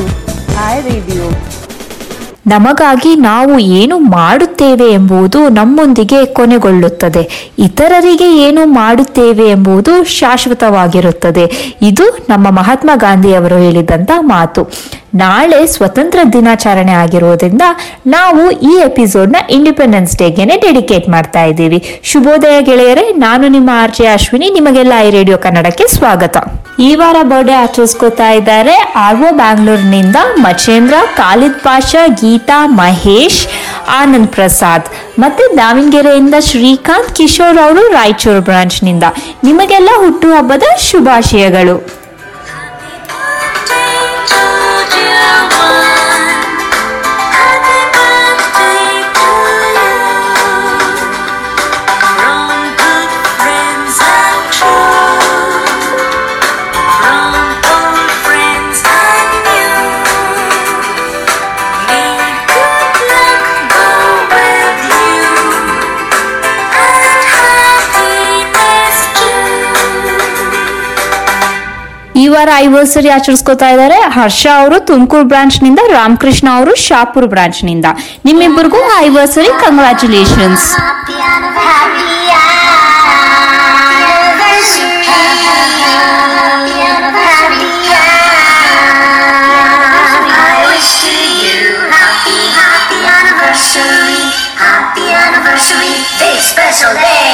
Radio ನಮಗಾಗಿ ನಾವು ಏನು ಮಾಡುತ್ತೇವೆ ಎಂಬುದು ನಮ್ಮೊಂದಿಗೆ ಕೊನೆಗೊಳ್ಳುತ್ತದೆ. ಇತರರಿಗೆ ಏನು ಮಾಡುತ್ತೇವೆ ಎಂಬುದು ಶಾಶ್ವತವಾಗಿರುತ್ತದೆ. ಇದು ನಮ್ಮ ಮಹಾತ್ಮ ಗಾಂಧಿಯವರು ಹೇಳಿದಂತ ಮಾತು. ನಾಳೆ ಸ್ವತಂತ್ರ ದಿನಾಚರಣೆ ಆಗಿರುವುದರಿಂದ ನಾವು ಈ ಎಪಿಸೋಡ್ನ ಇಂಡಿಪೆಂಡೆನ್ಸ್ ಡೇಗೆನೆ ಡೆಡಿಕೇಟ್ ಮಾಡ್ತಾ ಇದ್ದೀವಿ. ಶುಭೋದಯ ಗೆಳೆಯರೇ, ನಾನು ನಿಮ್ಮ ಆರ್ಜೆ ಅಶ್ವಿನಿ. ನಿಮಗೆಲ್ಲ ಐ ರೇಡಿಯೋ ಕನ್ನಡಕ್ಕೆ ಸ್ವಾಗತ. ಈ ವಾರ ಬರ್ಡೇ ಆಚರಿಸ್ಕೊತಾ ಇದ್ದಾರೆ. ಆರ್ವೋ ಬ್ಯಾಂಗ್ಳೂರಿನಿಂದ ಮಚೇಂದ್ರ ಖಾಲಿದ್ ಪಾಷಾ, ಗೀತಾ, ಮಹೇಶ್, ಆನಂದ್ ಪ್ರಸಾದ್. ಮತ್ತು ದಾವಣಗೆರೆಯಿಂದ ಶ್ರೀಕಾಂತ್ ಕಿಶೋರ್ ಅವರು ರಾಯಚೂರು ಬ್ರಾಂಚ್ನಿಂದ ನಿಮಗೆಲ್ಲ ಹುಟ್ಟುಹಬ್ಬದ ಶುಭಾಶಯಗಳು. ಈ ವಾರ ಐವರ್ಸರಿ ಆಚರಿಸ್ಕೊತಾ ಇದ್ದಾರೆ. ಹರ್ಷ ಅವರು ತುಮಕೂರು ಬ್ರಾಂಚ್ನಿಂದ, ರಾಮಕೃಷ್ಣ ಅವರು ಶಾಪುರ್ ಬ್ರಾಂಚ್ನಿಂದ. ನಿಮ್ಮಿಬ್ಬರಿಗೂ ಐವರ್ಸರಿ ಕಂಗ್ರಾಚುಲೇಷನ್ಸ್ Special day!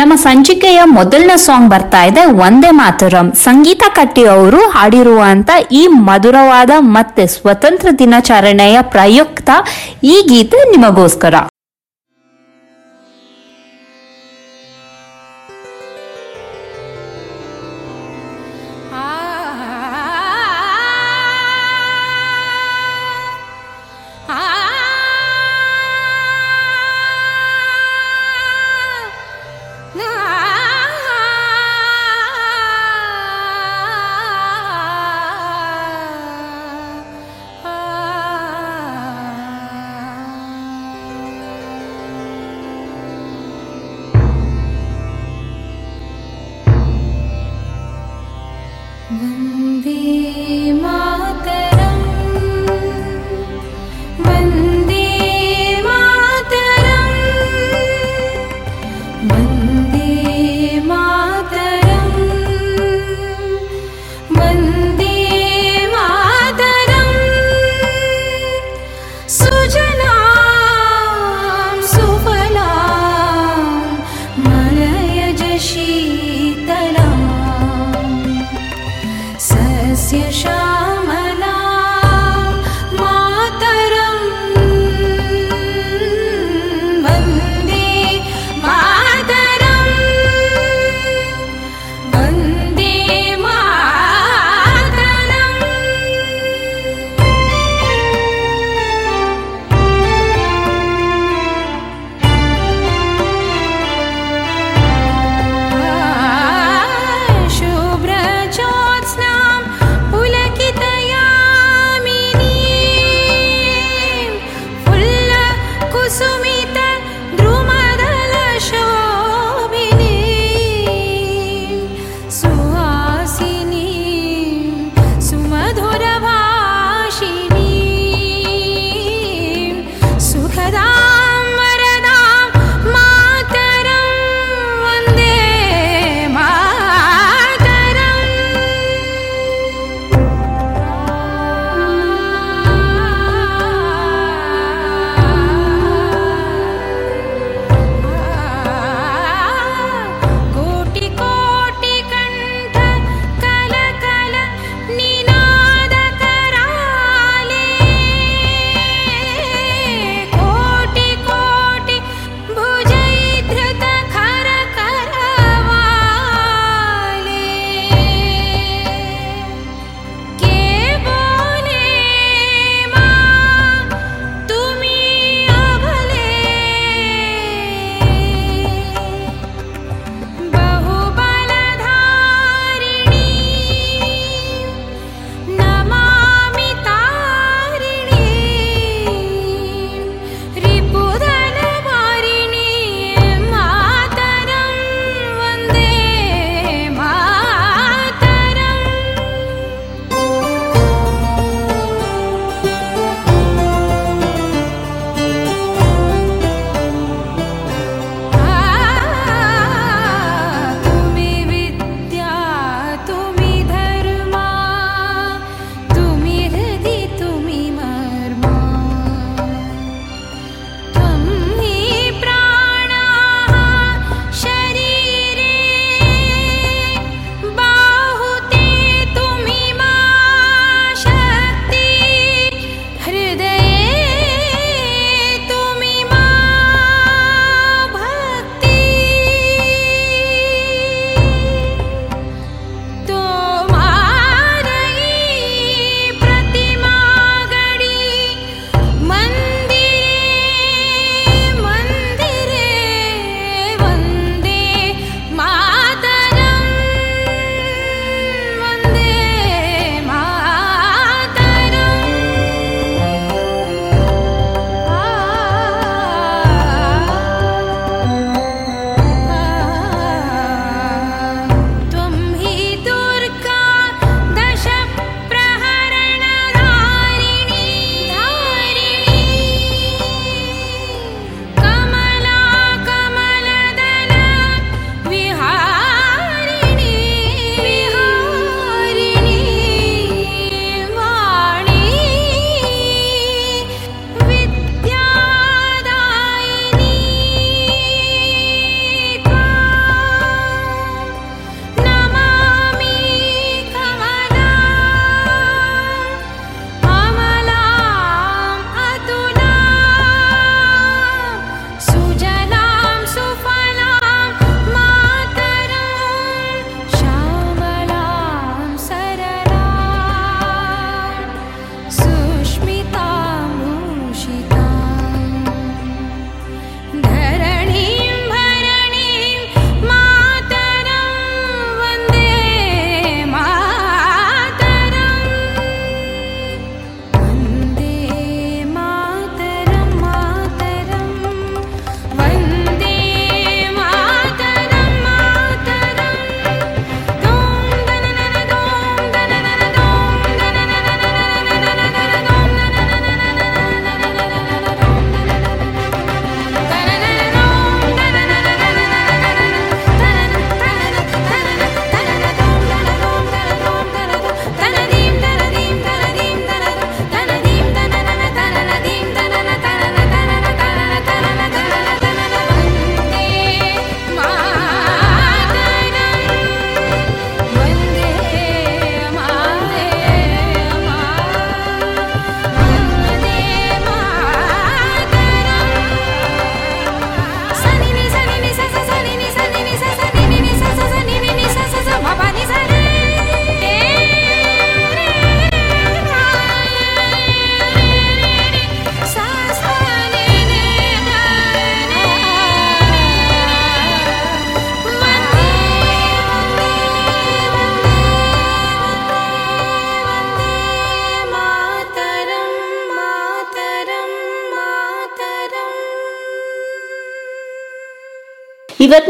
ನಮ್ಮ ಸಂಚಿಕೆಯ ಮೊದಲನೇ ಸಾಂಗ್ ಬರ್ತಾ ಇದೆ ಒಂದೇ ಮಾತರಂ ಸಂಗೀತ ಕಟ್ಟಿ ಅವರು ಹಾಡಿರುವಂತ ಈ ಮಧುರವಾದ ಮತ್ತೆ ಸ್ವತಂತ್ರ ದಿನಾಚರಣೆಯ ಪ್ರಯುಕ್ತ ಈ ಗೀತೆ ನಿಮಗೋಸ್ಕರ.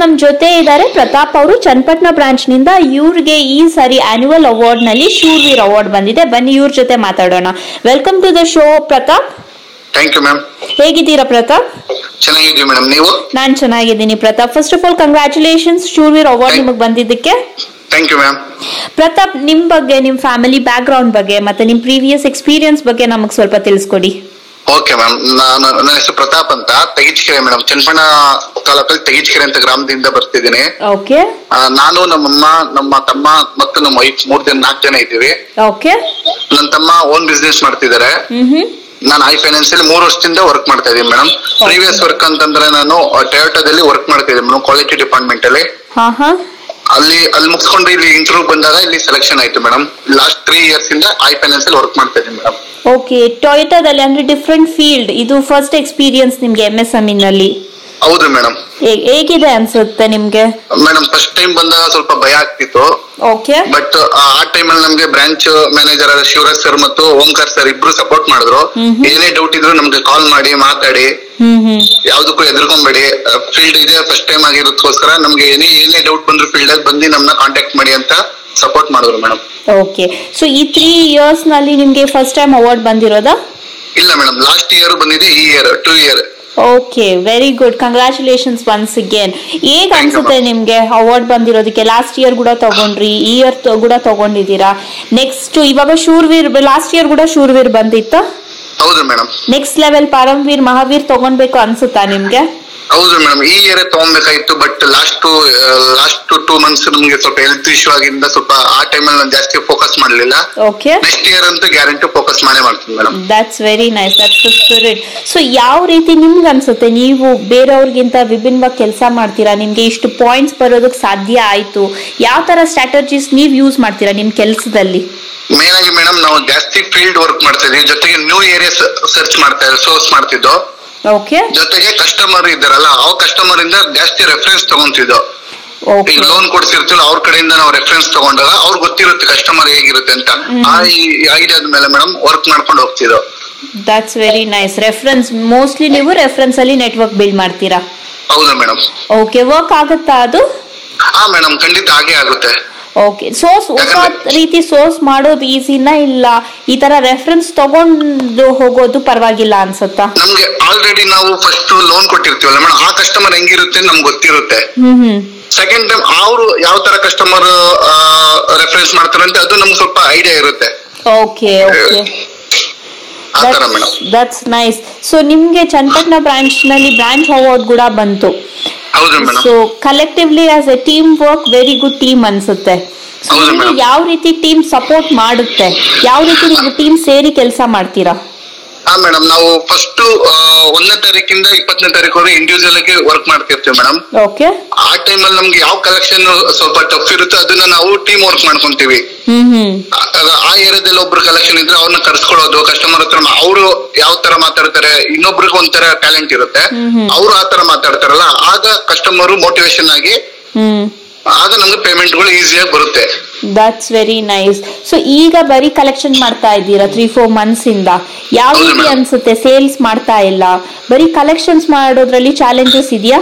ಇವತ್ ನಮ್ ಜೊತೆ ಇದ್ದಾರೆ ಪ್ರತಾಪ್ ಅವರು. ಚನ್ನಪಟ್ಟಣ ಬ್ರಾಂಚ್ನಿಂದ ಇವ್ರಿಗೆ ಈ ಸಾರಿ ಆನ್ಯುವಲ್ ಅವಾರ್ಡ್ನಲ್ಲಿ ಶೂರ್ವೀರ್ ಅವಾರ್ಡ್ ಬಂದಿದೆ. ಬನ್ನಿ ಇವ್ರ ಜೊತೆ ಮಾತಾಡೋಣ. Welcome to the show Pratap. Thank you ma'am ಹೇಗಿದ್ದೀರಾ ಪ್ರತಾಪ್? ಚೆನ್ನಾಗಿದ್ದೀವಿ ಮೇಡಮ್ ನೀವು? ನಾನು ಚೆನ್ನಾಗಿದ್ದೀನಿ Pratap. First of all congratulations Shoorveer award ನಿಮಗೆ ಬಂದಿದ್ದಕ್ಕೆ. ಥ್ಯಾಂಕ್ ಯು ಮ್ಯಾಮ್ ಪ್ರತಾಪ್ ನಿಮ್ಮ ಬಗ್ಗೆ ನಿಮ್ಮ ಫ್ಯಾಮಿಲಿ ಬ್ಯಾಕ್ ಗ್ರೌಂಡ್ ಬಗ್ಗೆ ಮತ್ತೆ ನಿಮ್ಮ ಪ್ರೀವಿಯಸ್ ಎಕ್ಸ್ಪೀರಿಯನ್ಸ್ ಬಗ್ಗೆ ನಮಗೆ ಸ್ವಲ್ಪ ತಿಳಿಸ್ಕೊಡಿ. ಓಕೆ ಮ್ಯಾಮ್ ನಾನು ನನ್ನ ಹೆಸರು ಪ್ರತಾಪ್ ಅಂತ. ತೆಗಿಚ್ಕೆರೆ ಮೇಡಮ್. ಚನ್ನಪಣ್ಣ ತಾಲೂಕಲ್ಲಿ ತೆಗಿಚ್ಕೆರೆ ಅಂತ ಗ್ರಾಮದಿಂದ ಬರ್ತಿದ್ದೀನಿ. ಓಕೆ ನಾನು ನಮ್ಮಮ್ಮ ನಮ್ಮ ತಮ್ಮ ಮತ್ತು ನಮ್ಮ ವೈಫ್ ಮೂರ್ ಜನ ನಾಲ್ಕು ಜನ ಇದ್ದೀವಿ. ಓಕೆ ನನ್ನ ತಮ್ಮ ಓನ್ ಬಿಸ್ನೆಸ್ ಮಾಡ್ತಿದ್ದಾರೆ. ನಾನು ಐ ಫೈನಾನ್ಸ್ ಅಲ್ಲಿ ಮೂರು ವರ್ಷದಿಂದ ವರ್ಕ್ ಮಾಡ್ತಾ ಇದ್ದೀನಿ ಮೇಡಮ್ ಪ್ರೀವಿಯಸ್ ವರ್ಕ್ ಅಂತಂದ್ರೆ ನಾನು ಟೊಯೋಟಾದಲ್ಲಿ ವರ್ಕ್ ಮಾಡ್ತಾ ಇದ್ದೀನಿ ಮೇಡಮ್ ಕ್ವಾಲಿಟಿ ಡಿಪಾರ್ಟ್ಮೆಂಟ್ ಅಲ್ಲಿ. ಅಲ್ಲಿ ಅಲ್ಲಿ ಮುಗಿಸ್ಕೊಂಡು ಇಲ್ಲಿ ಇಂಟರ್ವ್ಯೂ ಬಂದಾಗ ಇಲ್ಲಿ ಸೆಲೆಕ್ಷನ್ ಆಯ್ತು ಮೇಡಮ್ ಲಾಸ್ಟ್ ತ್ರೀ ಇಯರ್ಸ್ ಇಂದ ಐ ಫೈನಾನ್ಸ್ ಅಲ್ಲಿ ವರ್ಕ್ ಮಾಡ್ತಾ ಇದ್ದೀನಿ ಮೇಡಮ್ ಓಕೆ ಟೊಯೋಟಾದಲ್ಲಿ ಅಂದ್ರೆ ಡಿಫ್ರೆಂಟ್ ಫೀಲ್ಡ್ ಇದು ಫಸ್ಟ್ ಎಕ್ಸ್ಪೀರಿಯನ್ಸ್ ನಿಮ್ಗೆ ಎಂ ಎಸ್ ಹೌದು ಮೇಡಮ್ ಹೇಗಿದೆ ಅನ್ಸುತ್ತೆ ನಿಮ್ಗೆ? ಮೇಡಮ್ ಫಸ್ಟ್ ಟೈಮ್ ಬಂದಾಗ ಸ್ವಲ್ಪ ಭಯ ಆಗ್ತಿತ್ತು. ಓಕೆ ಬಟ್ ಆ ಟೈಮ್ ಅಲ್ಲಿ ನಮ್ಗೆ ಬ್ರಾಂಚ್ ಮ್ಯಾನೇಜರ್ ಆದ ಶಿವರಾಜ್ ಸರ್ ಮತ್ತು ಓಂಕಾರ್ ಸರ್ ಇಬ್ರು ಸಪೋರ್ಟ್ ಮಾಡಿದ್ರು. ಏನೇ ಡೌಟ್ ಇದ್ರು ನಮ್ಗೆ ಕಾಲ್ ಮಾಡಿ ಮಾತಾಡಿ. ಯಾವ್ದಕ್ಕೂ ಎದುರ್ಕೊಂಬೇಡಿ ಫೀಲ್ಡ್ ಇದೆ ಫಸ್ಟ್ ಟೈಮ್ ಆಗಿರೋದಕ್ಕೋಸ್ಕರ ನಮ್ಗೆ ಏನೇ ಏನೇ ಡೌಟ್ ಬಂದ್ರು ಫೀಲ್ಡ್ ಅಲ್ಲಿ ಬಂದು ನಮ್ನ ಕಾಂಟ್ಯಾಕ್ಟ್ ಮಾಡಿ ಅಂತ ಸಪೋರ್ಟ್ ಮಾಡಿದ್ರು ಮೇಡಮ್ ಓಕೆ ಸೊ ಈ ತ್ರೀ ಇಯರ್ಸ್ನಲ್ಲಿ ನಿಮ್ಗೆ ಫಸ್ಟ್ ಟೈಮ್ ಅವಾರ್ಡ್ ಬಂದಿರೋದಾ? ಇಲ್ಲ ಮೇಡಮ್ ಲಾಸ್ಟ್ ಇಯರ್ ಬಂದಿದೆ ಈ year two year okay very good congratulations once again ಹೇಗ್ ಅನ್ಸುತ್ತೆ ನಿಮ್ಗೆ ಅವಾರ್ಡ್ ಬಂದಿರೋದಕ್ಕೆ? ಲಾಸ್ಟ್ ಇಯರ್ ಕೂಡ ತಗೊಂಡ್ರಿ ಈ ಇಯರ್ ಕೂಡ ತಗೊಂಡಿದ್ದೀರಾ? ನೆಕ್ಸ್ಟ್ ಇವಾಗ ಶೂರ್ವೀರ್ ಲಾಸ್ಟ್ ಇಯರ್ ಕೂಡ ಶೂರ್ವೀರ್ ಬಂದಿತ್ತು? ಹೌದು madam next level Paramveer Mahaveer ತಗೊಂಡ್ಬೇಕು ಅನ್ಸುತ್ತಾ ನಿಮ್ಗೆ? ಹೌದು ಮೇಡಮ್ ಈ year ತಗೊಬೇಕಾಯ್ತು but last last two months ನಮ್ಗೆ ಸ್ವಲ್ಪ ಹೆಲ್ತ್ ಇಶ್ಯೂ ಆಗಿಂದ ಸ್ವಲ್ಪ ಆ ಟೈಮ್ ಅಲ್ಲಿ ನಾನು ಜಾಸ್ತಿ ಫೋಕಸ್ ಮಾಡಲಿಲ್ಲ. ಓಕೆ ನೆಕ್ಸ್ಟ್ ಇಯರ್ ಅಂತೂ ಗ್ಯಾರಂಟಿ ಫೋಕಸ್ ಮಾಡೇ ಮಾಡ್ತೀನಿ madam that's very nice that's spirit so ಯಾವ ರೀತಿ ನಿಮ್ಗೆ ಅನ್ಸುತ್ತೆ? ನೀವು ಬೇರೆಯವ್ರಿಗಿಂತ ವಿಭಿನ್ನವಾಗಿ ಕೆಲಸ ಮಾಡ್ತೀರಾ? ನಿಮ್ಗೆ ಇಷ್ಟು ಪಾಯಿಂಟ್ಸ್ ಬರೋದಕ್ಕೆ ಸಾಧ್ಯ ಆಯ್ತು. ಯಾವ ತರ ಸ್ಟ್ರಾಟಜೀಸ್ ನೀವು ಯೂಸ್ ಮಾಡ್ತೀರಾ ನಿಮ್ ಕೆಲಸದಲ್ಲಿ? ಮೇನ್ ಆಗಿ ಮೇಡಮ್ ನಾವು ಜಾಸ್ತಿ ಫೀಲ್ಡ್ ವರ್ಕ್ ಮಾಡ್ತಾ ಇದೀವಿ. ಜೊತೆಗೆ ನ್ಯೂ ಏರಿಯಾ ಸರ್ಚ್ ಮಾಡ್ತಾ ಸೋರ್ಸ್ ಮಾಡ್ತಿದ್ದೋ. ಜೊತೆಗೆ ಕಸ್ಟಮರ್ ಇದ್ದಾರಲ್ಲ ಆ ಕಸ್ಟಮರ್ ಇಂದ ಜಾಸ್ತಿ ರೆಫರೆನ್ಸ್ ತಗೊಂತಿದ್ದೋ. ಓಕೆ ಈಗ ಲೋನ್ ಕೊಡ್ತಿರ್ತೀವಲ್ಲ ಅವ್ರ ಕಡೆಯಿಂದ ನಾವು ರೆಫರೆನ್ಸ್ ತಗೊಂಡಾಗ ಅವ್ರಿಗೆ ಗೊತ್ತಿರುತ್ತೆ ಕಸ್ಟಮರ್ ಹೇಗಿರುತ್ತೆ ಅಂತ. ಆ ಐಡಿಯಾದ ಮೇಲೆ ಮೇಡಮ್ ವರ್ಕ್ ಮಾಡ್ಕೊಂಡು ಹೋಗ್ತಿದ್ದೋ. That's very nice reference mostly ನೀವು ರೆಫರೆನ್ಸ್ ಅಲ್ಲಿ ನೆಟ್ವರ್ಕ್ ಬಿಲ್ಡ್ ಮಾಡ್ತೀರಾ? ಹೌದು ಮೇಡಮ್ ಓಕೆ ವರ್ಕ್ ಆಗುತ್ತಾ ಅದು? ಹಾ ಮೇಡಮ್ ಖಂಡಿತ ಹಾಗೆ ಆಗುತ್ತೆ. ಓಕೆ ಸೋರ್ಸ್ ಹೊಸ ರೀತಿ ಸೋರ್ಸ್ ಮಾಡೋದು ಈಸಿನ ಇಲ್ಲ? ಈ ತರ ರೆಫರೆನ್ಸ್ ತಗೊಂಡು ಹೋಗೋದು ಪರವಾಗಿಲ್ಲ ಅನ್ಸುತ್ತಾ? ನಮ್ಗೆ ಆಲ್ರೆಡಿ ನಾವು ಫಸ್ಟ್ ಲೋನ್ ಕೊಟ್ಟಿರ್ತೀವಲ್ಲ ಮೇಡಮ್ ಆ ಕಸ್ಟಮರ್ ಹೆಂಗಿರುತ್ತೆ ನಮ್ಗೆ ಗೊತ್ತಿರುತ್ತೆ. ಸೆಕೆಂಡ್ ಟೈಮ್ ಅವರು ಯಾವ ತರ ಕಸ್ಟಮರ್ ರೆಫರೆನ್ಸ್ ಮಾಡ್ತಾರಂತೆ ಅದು ನಮ್ಗೆ ಸ್ವಲ್ಪ ಐಡಿಯಾ ಇರುತ್ತೆ. Okay okay that's nice so ನಿಮ್ಗೆ ಚನ್ನಪಟ್ಟಣ ಬ್ರಾಂಚ್ನಲ್ಲಿ ಬ್ರಾಂಚ್ ಅವಾರ್ಡ್ ಕೂಡ ಬಂತು. So collectively as a team work very good team ಅನ್ಸುತ್ತೆ. ಯಾವ ರೀತಿ ಟೀಮ್ ಸಪೋರ್ಟ್ ಮಾಡುತ್ತೆ? ಯಾವ ರೀತಿ ನೀವು ಟೀಮ್ ಸೇರಿ ಕೆಲಸ ಮಾಡ್ತೀರಾ? ಹಾ ಮೇಡಮ್ ನಾವು ಫಸ್ಟ್ ಒಂದನೇ ತಾರೀಕಿಂದ ಇಪ್ಪತ್ತನೇ ತಾರೀಕು ಇಂಡಿವಿಜುವಲ್ ಆಗಿ ವರ್ಕ್ ಮಾಡ್ತಿರ್ತೀವಿ ಮೇಡಮ್ ಓಕೆ ಆ ಅಲ್ಲಿ ನಮ್ಗೆ ಯಾವ ಕಲೆಕ್ಷನ್ ಸ್ವಲ್ಪ ಟಫ್ ಇರುತ್ತೆ ಅದನ್ನ ನಾವು ಟೀಮ್ ವರ್ಕ್ ಮಾಡ್ಕೊಂತೀವಿ. ಆ- ಏರಿಯಾದಲ್ಲಿ ಒಬ್ರು ಕಲೆಕ್ಷನ್ ಇದ್ರೆ ಅವ್ರನ್ನ ಕರ್ಸ್ಕೊಳ್ಳೋದು ಕಸ್ಟಮರ್ ಹತ್ರ ಅವರು ಯಾವ ತರ ಮಾತಾಡ್ತಾರೆ ಇನ್ನೊಬ್ರಿಗೆ ಒಂಥರ ಟ್ಯಾಲೆಂಟ್ ಇರುತ್ತೆ. ಅವ್ರು ಆ ತರ ಮಾತಾಡ್ತಾರಲ್ಲ ಆಗ ಕಸ್ಟಮರ್ ಮೋಟಿವೇಶನ್ ಆಗಿ ಆಗ ನಮ್ಗೆ ಪೇಮೆಂಟ್ಗಳು ಈಸಿಯಾಗಿ ಬರುತ್ತೆ. ದಟ್ಸ್ ವೆರಿ ನೈಸ್ ಸೊ ಈಗ ಬರೀ ಕಲೆಕ್ಷನ್ ಮಾಡ್ತಾ ಇದ್ದೀರಾ? ತ್ರೀ ಫೋರ್ ಮಂತ್ಸ್ ಇಂದ. ಯಾವ ರೀತಿ ಅನ್ಸುತ್ತೆ? ಸೇಲ್ಸ್ ಮಾಡ್ತಾ ಇಲ್ಲ. ಬರೀ ಕಲೆಕ್ಷನ್ಸ್ ಮಾಡೋದ್ರಲ್ಲಿ ಚಾಲೆಂಜಸ್ ಇದೆಯಾ?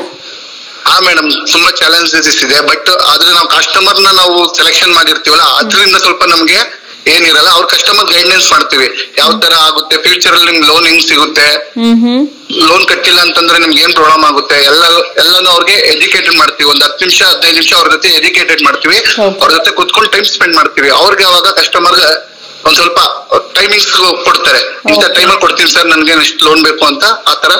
ಹಾ ಮೇಡಮ್ ತುಂಬಾ ಚಾಲೆಂಜಸ್ ಇದೆ. ಬಟ್ ಆದ್ರೆ ನಾವು ಕಸ್ಟಮರ್ ನಾವು ಸೆಲೆಕ್ಷನ್ ಮಾಡಿರ್ತೀವಲ್ಲ, ಅದರಿಂದ ಸ್ವಲ್ಪ ನಮ್ಗೆ ಏನಿರಲ್ಲ ಅವ್ರ ಕಸ್ಟಮರ್ ಗೈಡ್ನೆನ್ಸ್ ಮಾಡ್ತೀವಿ. ಯಾವ ತರ ಆಗುತ್ತೆ ಫ್ಯೂಚರ್ ಅಲ್ಲಿ ನಿಮ್ಗೆ ಲೋನ್ ಹೆಂಗ್ ಸಿಗುತ್ತೆ? ಲೋನ್ ಕಟ್ಟಿಲ್ಲ ಅಂತಂದ್ರೆ ನಿಮ್ಗೆ ಏನ್ ಪ್ರಾಬ್ಲಮ್ ಆಗುತ್ತೆ? ಎಲ್ಲ ಎಲ್ಲಾನು ಅವ್ರಿಗೆ ಎಜುಕೇಟೆಡ್ ಮಾಡ್ತೀವಿ. ಒಂದ್ ಹತ್ತು ನಿಮಿಷ ಹದಿನೈದು ನಿಮಿಷ ಅವ್ರ ಜೊತೆ ಎಜುಕೇಟೆಡ್ ಮಾಡ್ತೀವಿ. ಅವ್ರ ಜೊತೆ ಕುತ್ಕೊಂಡು ಟೈಮ್ ಸ್ಪೆಂಡ್ ಮಾಡ್ತೀವಿ. ಅವ್ರಿಗೆ ಅವಾಗ ಕಸ್ಟಮರ್ ಒಂದ್ ಸ್ವಲ್ಪ ಟೈಮಿಂಗ್ಸ್ ಕೊಡ್ತಾರೆ. ಇಂಥ Okay. ಟೈಮಲ್ಲಿ ಕೊಡ್ತೀನಿ ಸರ್ ನನ್ಗೆ ಇಷ್ಟು ಲೋನ್ ಬೇಕು ಅಂತ ಆ ತರ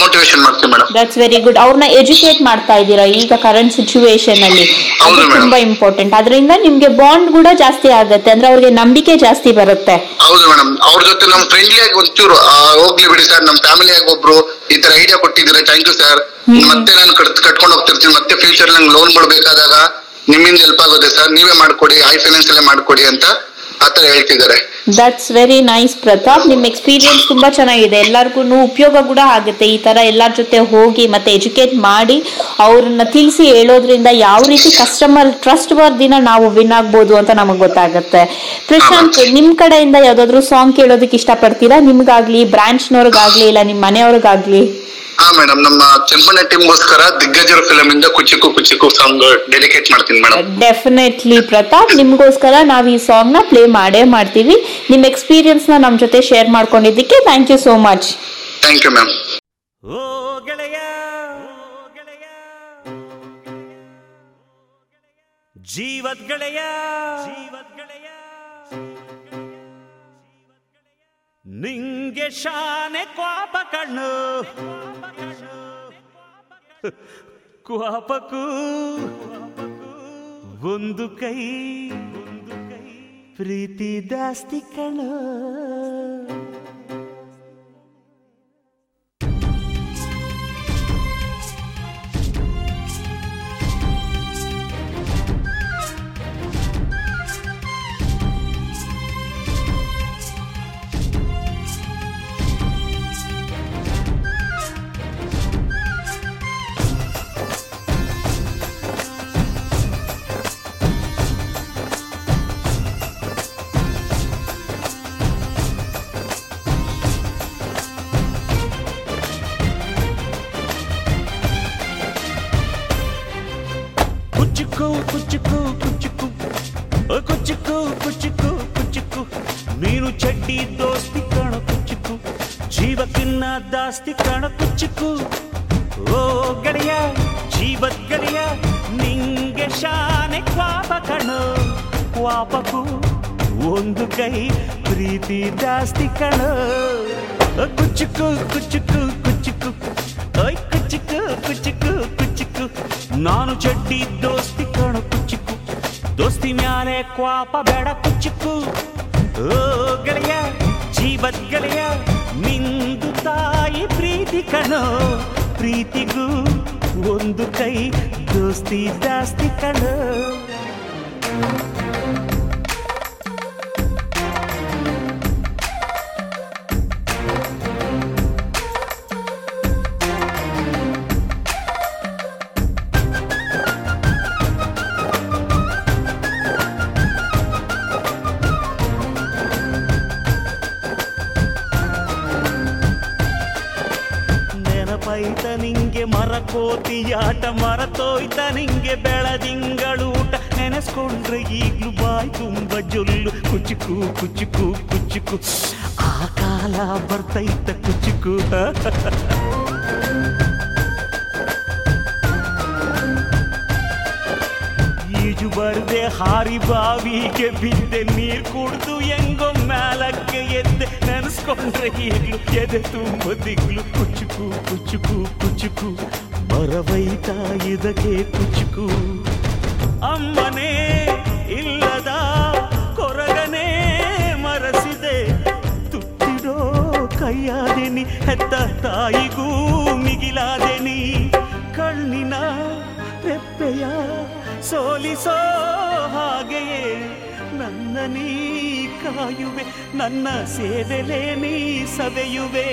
ಮೋಟಿವೇಶನ್ ಮಾಡ್ತೀವಿ ಮೇಡಮ್. ದಟ್ಸ್ ವೆರಿ ಗುಡ್ ಅವ್ರನ್ನ ಎಜುಕೇಟ್ ಮಾಡ್ತಾ ಇದ್ದೀರಾ ಈಗ ಕರೆಂಟ್ ಸಿಚುವೇಶನ್ ಅಲ್ಲಿ? ಅದು. ತುಂಬಾ ಇಂಪಾರ್ಟೆಂಟ್ ಅದರಿಂದ ನಿಮ್ಗೆ ಬಾಂಡ್ ಕೂಡ ಜಾಸ್ತಿ ಆಗುತ್ತೆ. ಅಂದ್ರೆ ಅವ್ರಿಗೆ ನಂಬಿಕೆ ಜಾಸ್ತಿ ಬರುತ್ತೆ. ಹೌದು ಮೇಡಮ್. ಅವ್ರ ಜೊತೆ ನಮ್ ಫ್ರೆಂಡ್ಲಿ ಆಗಿ ಒಂಚೂರು ಹೋಗ್ಲಿ ಬಿಡಿ ಸರ್ ನಮ್ ಫ್ಯಾಮಿಲಿ ಆಗಿ ಒಬ್ರು ಈ ತರ ಐಡಿಯಾ ಕೊಟ್ಟಿದ್ದೀರಾ? ಥ್ಯಾಂಕ್ ಯು ಸರ್ ಮತ್ತೆ ನಾನು ಕಟ್ ಕಟ್ಕೊಂಡು ಹೋಗ್ತಿರ್ತೀನಿ. ಮತ್ತೆ ಫ್ಯೂಚರ್ ನಂಗೆ ಲೋನ್ ಮಾಡ್ಬೇಕಾದಾಗ ನಿಮ್ಮಿಂದ ಹೆಲ್ಪ್ ಆಗುತ್ತೆ ಸರ್ ನೀವೇ ಮಾಡ್ಕೊಡಿ ಹೈ ಫೈನಾನ್ಸ್ ಅಲ್ಲೇ ಮಾಡ್ಕೊಡಿ ಅಂತ ಆತರ ಹೇಳ್ತಿದ್ದಾರೆ. ದಟ್ಸ್ ವೆರಿ ನೈಸ್ ಪ್ರತಾಪ್ ನಿಮ್ಮ ಎಕ್ಸ್ಪೀರಿಯನ್ಸ್ ತುಂಬಾ ಚೆನ್ನಾಗಿದೆ. ಎಲ್ಲರಿಗೂ ಉಪಯೋಗ ಕೂಡ ಆಗುತ್ತೆ. ಈ ಥರ ಎಲ್ಲರ ಜೊತೆ ಹೋಗಿ ಮತ್ತೆ ಎಜುಕೇಟ್ ಮಾಡಿ ಅವ್ರನ್ನ ತಿಳಿಸಿ ಹೇಳೋದ್ರಿಂದ ಯಾವ ರೀತಿ ಕಸ್ಟಮರ್ ಟ್ರಸ್ಟ್ ವರ್ದಿನ ನಾವು ವಿನ್ ಆಗ್ಬೋದು ಅಂತ ನಮಗ್ ಗೊತ್ತಾಗುತ್ತೆ. ಪ್ರಶಾಂತ್ ನಿಮ್ ಕಡೆಯಿಂದ ಯಾವುದಾದ್ರೂ ಸಾಂಗ್ ಕೇಳೋದಕ್ಕೆ ಇಷ್ಟಪಡ್ತೀರಾ? ನಿಮ್ಗಾಗ್ಲಿ ಬ್ರಾಂಚ್ನವ್ರಿಗಾಗ್ಲಿ ಇಲ್ಲ ನಿಮ್ಮ ಮನೆಯವ್ರಿಗಾಗ್ಲಿ? ಹಾ ಮೇಡಮ್ ನಮ್ಮ ಚೆಂಪಣ್ಣ ಟೀಮ್ಗೋಸ್ಕರ ದಿಗ್ಗಜರ ಫಿಲಮ್ ಇಂದ ಕುಚಿಕು ಕುಚಿಕು ಸಾಂಗ್ ಡೆಡಿಕೇಟ್ ಮಾಡ್ತೀನಿ ಮೇಡಮ್ ಡೆಫಿನೆಟ್ಲಿ ಪ್ರತಾಪ್ ನಿಮಗೋಸ್ಕರ ನಾವು ಈ ಸಾಂಗ್ನ ಪ್ಲೇ ಮಾಡೇ ಮಾಡ್ತೀವಿ. ನಿಮ್ಮ ಎಕ್ಸ್ಪೀರಿಯನ್ಸ್ನ ನಮ್ಮ ಜೊತೆ share ಮಾಡ್ಕೊಂಡಿದ್ದಕ್ಕೆ thank you so much thank you ma'am ಓ ಗೆಳೆಯ ಗೆಳೆಯ ಜೀವದ್ ಗೆಳೆಯ ಜೀವದ್ ಗೆಳೆಯ ನಿಂಗೆ ಶಾನೆ ಕ್ವಾಪ ಕಣ್ಣು. ಕ್ವಾಪಕ್ಕೂ ಒಂದು ಕೈ ಒಂದು ಕೈ. ಪ್ರೀತಿ ದಾಸ್ತಿ ಕಣ್ಣು ಒಂದು ಕೈ ಪ್ರೀತಿ ಜಾಸ್ತಿ ಕಣೋ ಓ ಕುಚ್ಚುಕು ಕುಚ್ಚುಕು ಕುಚ್ಚುಕು ಓಯ್ ಕುಚ್ಚುಕು ಕುಚ್ಚುಕು ಕುಚ್ಚುಕು ನಾನು ಚಡ್ಡಿ ದೋಸ್ತಿ ಕಣ ಕುಚ್ಚುಕು ದೋಸ್ತಿ ಮ್ಯಾಲೆ ಕ್ವಾಪ ಬೇಡ ಕುಚ್ಚುಕು ಓ ಗೆಳೆಯ ಜೀವದ್ ಗೆಳೆಯ ನಿಂದು ತಾಯಿ ಪ್ರೀತಿ ಕಣೋ ಪ್ರೀತಿಗೂ ಒಂದು ಕೈ ದೋಸ್ತಿ ಜಾಸ್ತಿ ಕಣೋ ನಿಂಗೆ ಮರಕೋತಿಯಾಟ ಮರತೋಯ್ತ ನಿಂಗೆ ಬೆಳದಿಂಗಳೂಟ ನೆನೆಸ್ಕೊಂಡ್ರೆ ಈಗ್ಲೂ ಬಾಯ್ ತುಂಬ ಜೊಲ್ಲು. ಕುಚುಕು ಕುಚುಕು ಕುಚುಕು. ಆ ಕಾಲ ಬರ್ತೈತ ಕುಚುಕು. ಈಜು ಬರ್ದೆ ಹಾರಿ ಬಾವಿಗೆ ಬಿದ್ದೆ. ನೀರ್ ಕುಡ್ದು ಹೆಂಗೋ ಮ್ಯಾಲಕ್ಕೆ ಎದ್ದೆ. ನೆನೆಸ್ಕೊಂಡ್ರೆ ಈಗ್ಲು ಎದೆ ತುಂಬ ದಿಗ್ಲು. ಕುಚುಕು ಕುಚುಕು ಕುಚುಕು. ಮರವೈತ ಇದಕ್ಕೆ ಕುಚುಕು. ಅಮ್ಮನೇ ಇಲ್ಲದ ಕೊರಗನೇ ಮರಸಿದೆ. ತುತ್ತಿಡೋ ಕೈಯಾದೆನಿ, ಹೆತ್ತ ತಾಯಿಗೂ ಮಿಗಿಲಾದೆನಿ. ಕಣ್ಣಿನ ರೆಪ್ಪೆಯ ಸೋಲಿಸೋ ಹಾಗೆಯೇ ನನ್ನ ನೀ ಕಾಯುವೆ ನನ್ನ ಸೇವೆಲೆ ನೀ ಸವೆಯುವೆ